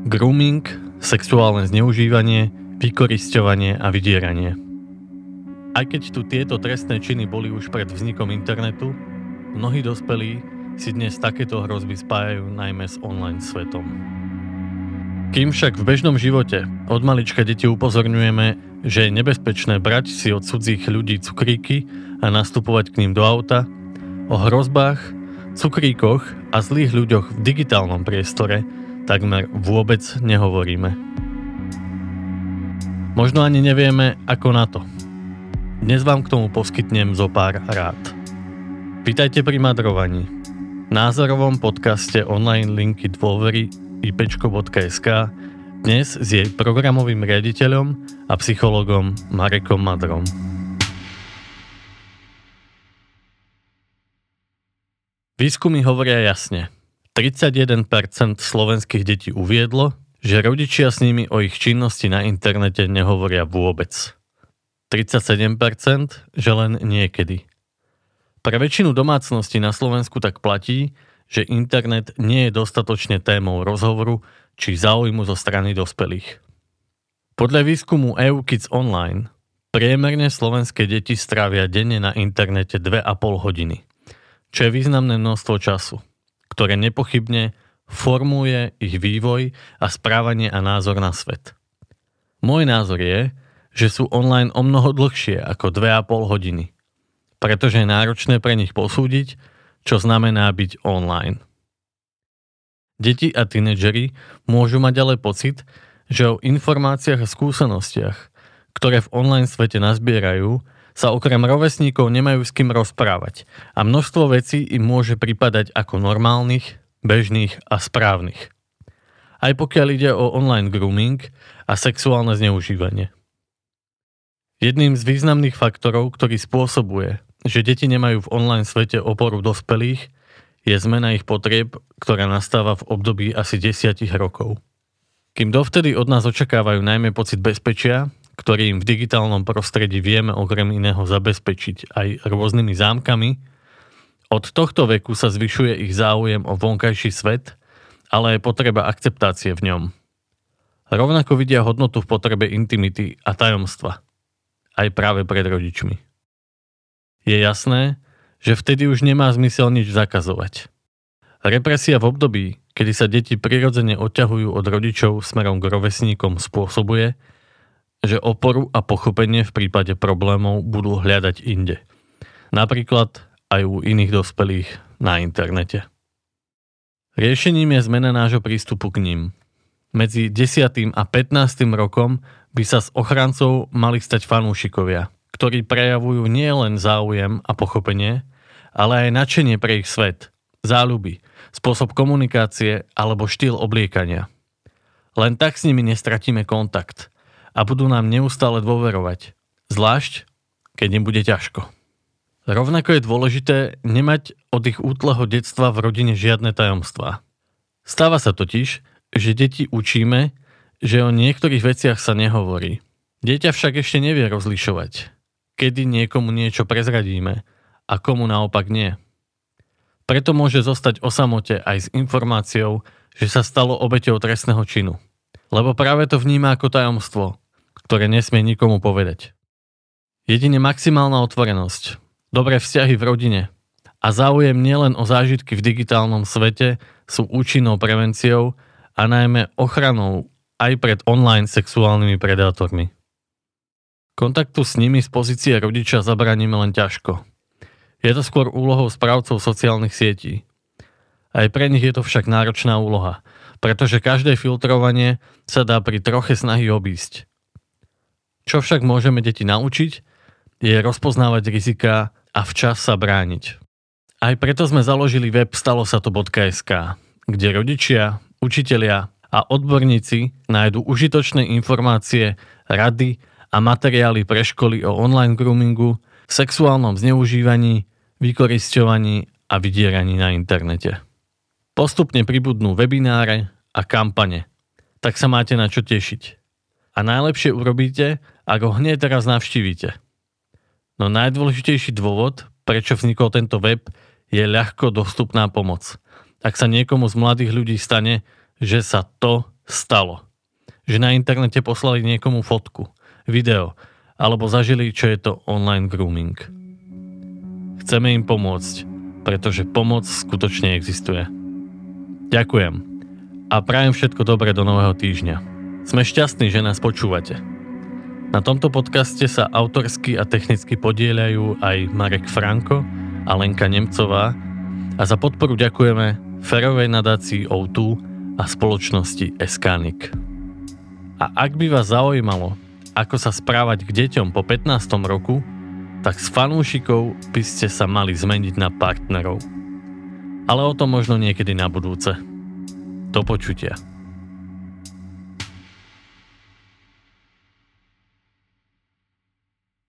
Grooming, sexuálne zneužívanie, vykorisťovanie a vydieranie. Aj keď tu tieto trestné činy boli už pred vznikom internetu, mnohí dospelí si dnes takéto hrozby spájajú najmä s online svetom. Kým však v bežnom živote od malička deti upozorňujeme, že je nebezpečné brať si od cudzích ľudí cukríky a nastupovať k ním do auta, o hrozbách, cukríkoch a zlých ľuďoch v digitálnom priestore takmer vôbec nehovoríme. Možno ani nevieme, ako na to. Dnes vám k tomu poskytnem zo pár rád. Vítajte pri madrovaní názorovom podcaste online linky dôvery ipečko.sk dnes s jej programovým riaditeľom a psychologom Marekom Madrom. Výskumy hovoria jasne. 31% slovenských detí uviedlo, že rodičia s nimi o ich činnosti na internete nehovoria vôbec. 37%, že len niekedy. Pre väčšinu domácností na Slovensku tak platí, že internet nie je dostatočne témou rozhovoru či záujmu zo strany dospelých. Podľa výskumu EU Kids Online priemerne slovenské deti strávia denne na internete 2,5 hodiny, čo je významné množstvo času, ktoré nepochybne formuje ich vývoj a správanie a názor na svet. Môj názor je, že sú online o mnoho dlhšie ako 2,5 hodiny – pretože je náročné pre nich posúdiť, čo znamená byť online. Deti a tínedžeri môžu mať ale pocit, že o informáciách a skúsenostiach, ktoré v online svete nazbierajú, sa okrem rovesníkov nemajú s kým rozprávať a množstvo vecí im môže pripadať ako normálnych, bežných a správnych. Aj pokiaľ ide o online grooming a sexuálne zneužívanie. Jedným z významných faktorov, ktorý spôsobuje, že deti nemajú v online svete oporu dospelých, je zmena ich potrieb, ktorá nastáva v období asi desiatich rokov. Kým dovtedy od nás očakávajú najmä pocit bezpečia, ktorý im v digitálnom prostredí vieme okrem iného zabezpečiť aj rôznymi zámkami, od tohto veku sa zvyšuje ich záujem o vonkajší svet, ale aj potreba akceptácie v ňom. Rovnako vidia hodnotu v potrebe intimity a tajomstva. Aj práve pred rodičmi je jasné, že vtedy už nemá zmysel nič zakazovať. Represia v období, kedy sa deti prirodzene odťahujú od rodičov smerom k rovesníkom spôsobuje, že oporu a pochopenie v prípade problémov budú hľadať inde. Napríklad aj u iných dospelých na internete. Riešením je zmena nášho prístupu k ním. Medzi 10. a 15. rokom by sa s ochrancov mali stať fanúšikovia – ktorí prejavujú nielen záujem a pochopenie, ale aj nadšenie pre ich svet, záľuby, spôsob komunikácie alebo štýl obliekania. Len tak s nimi nestratíme kontakt a budú nám neustále dôverovať, zvlášť keď im bude ťažko. Rovnako je dôležité nemať od ich útleho detstva v rodine žiadne tajomstvá. Stáva sa totiž, že deti učíme, že o niektorých veciach sa nehovorí. Dieťa však ešte nevie rozlišovať kedy niekomu niečo prezradíme a komu naopak nie. Preto môže zostať o samote aj s informáciou, že sa stalo obeťou trestného činu. Lebo práve to vníma ako tajomstvo, ktoré nesmie nikomu povedať. Jedine maximálna otvorenosť, dobré vzťahy v rodine a záujem nielen o zážitky v digitálnom svete sú účinnou prevenciou a najmä ochranou aj pred online sexuálnymi predátormi. Kontaktu s nimi z pozície rodiča zabraníme len ťažko. Je to skôr úlohou správcov sociálnych sietí. Aj pre nich je to však náročná úloha, pretože každé filtrovanie sa dá pri troche snahy obísť. Čo však môžeme deti naučiť, je rozpoznávať rizika a včas sa brániť. Aj preto sme založili web stalosato.sk, kde rodičia, učitelia a odborníci nájdu užitočné informácie, rady a materiály pre školy o online groomingu, sexuálnom zneužívaní, vykoristovaní a vydieraní na internete. Postupne pribudnú webináre a kampane, tak sa máte na čo tešiť. A najlepšie urobíte, ak ho hneď teraz navštívite. No najdôležitejší dôvod, prečo vznikol tento web, je ľahko dostupná pomoc. Ak sa niekomu z mladých ľudí stane, že sa to stalo. Že na internete poslali niekomu fotku, video, alebo zažili, čo je to online grooming. Chceme im pomôcť, pretože pomoc skutočne existuje. Ďakujem a prajem všetko dobré do nového týždňa. Sme šťastní, že nás počúvate. Na tomto podcaste sa autorsky a technicky podielajú aj Marek Franko a Lenka Nemcová a za podporu ďakujeme Ferovej nadácii O2 a spoločnosti Eskanik. A ak by vás zaujímalo, ako sa správať k deťom po 15. roku, tak s fanúšikov by ste sa mali zmeniť na partnerov. Ale o tom možno niekedy na budúce. Do počutia.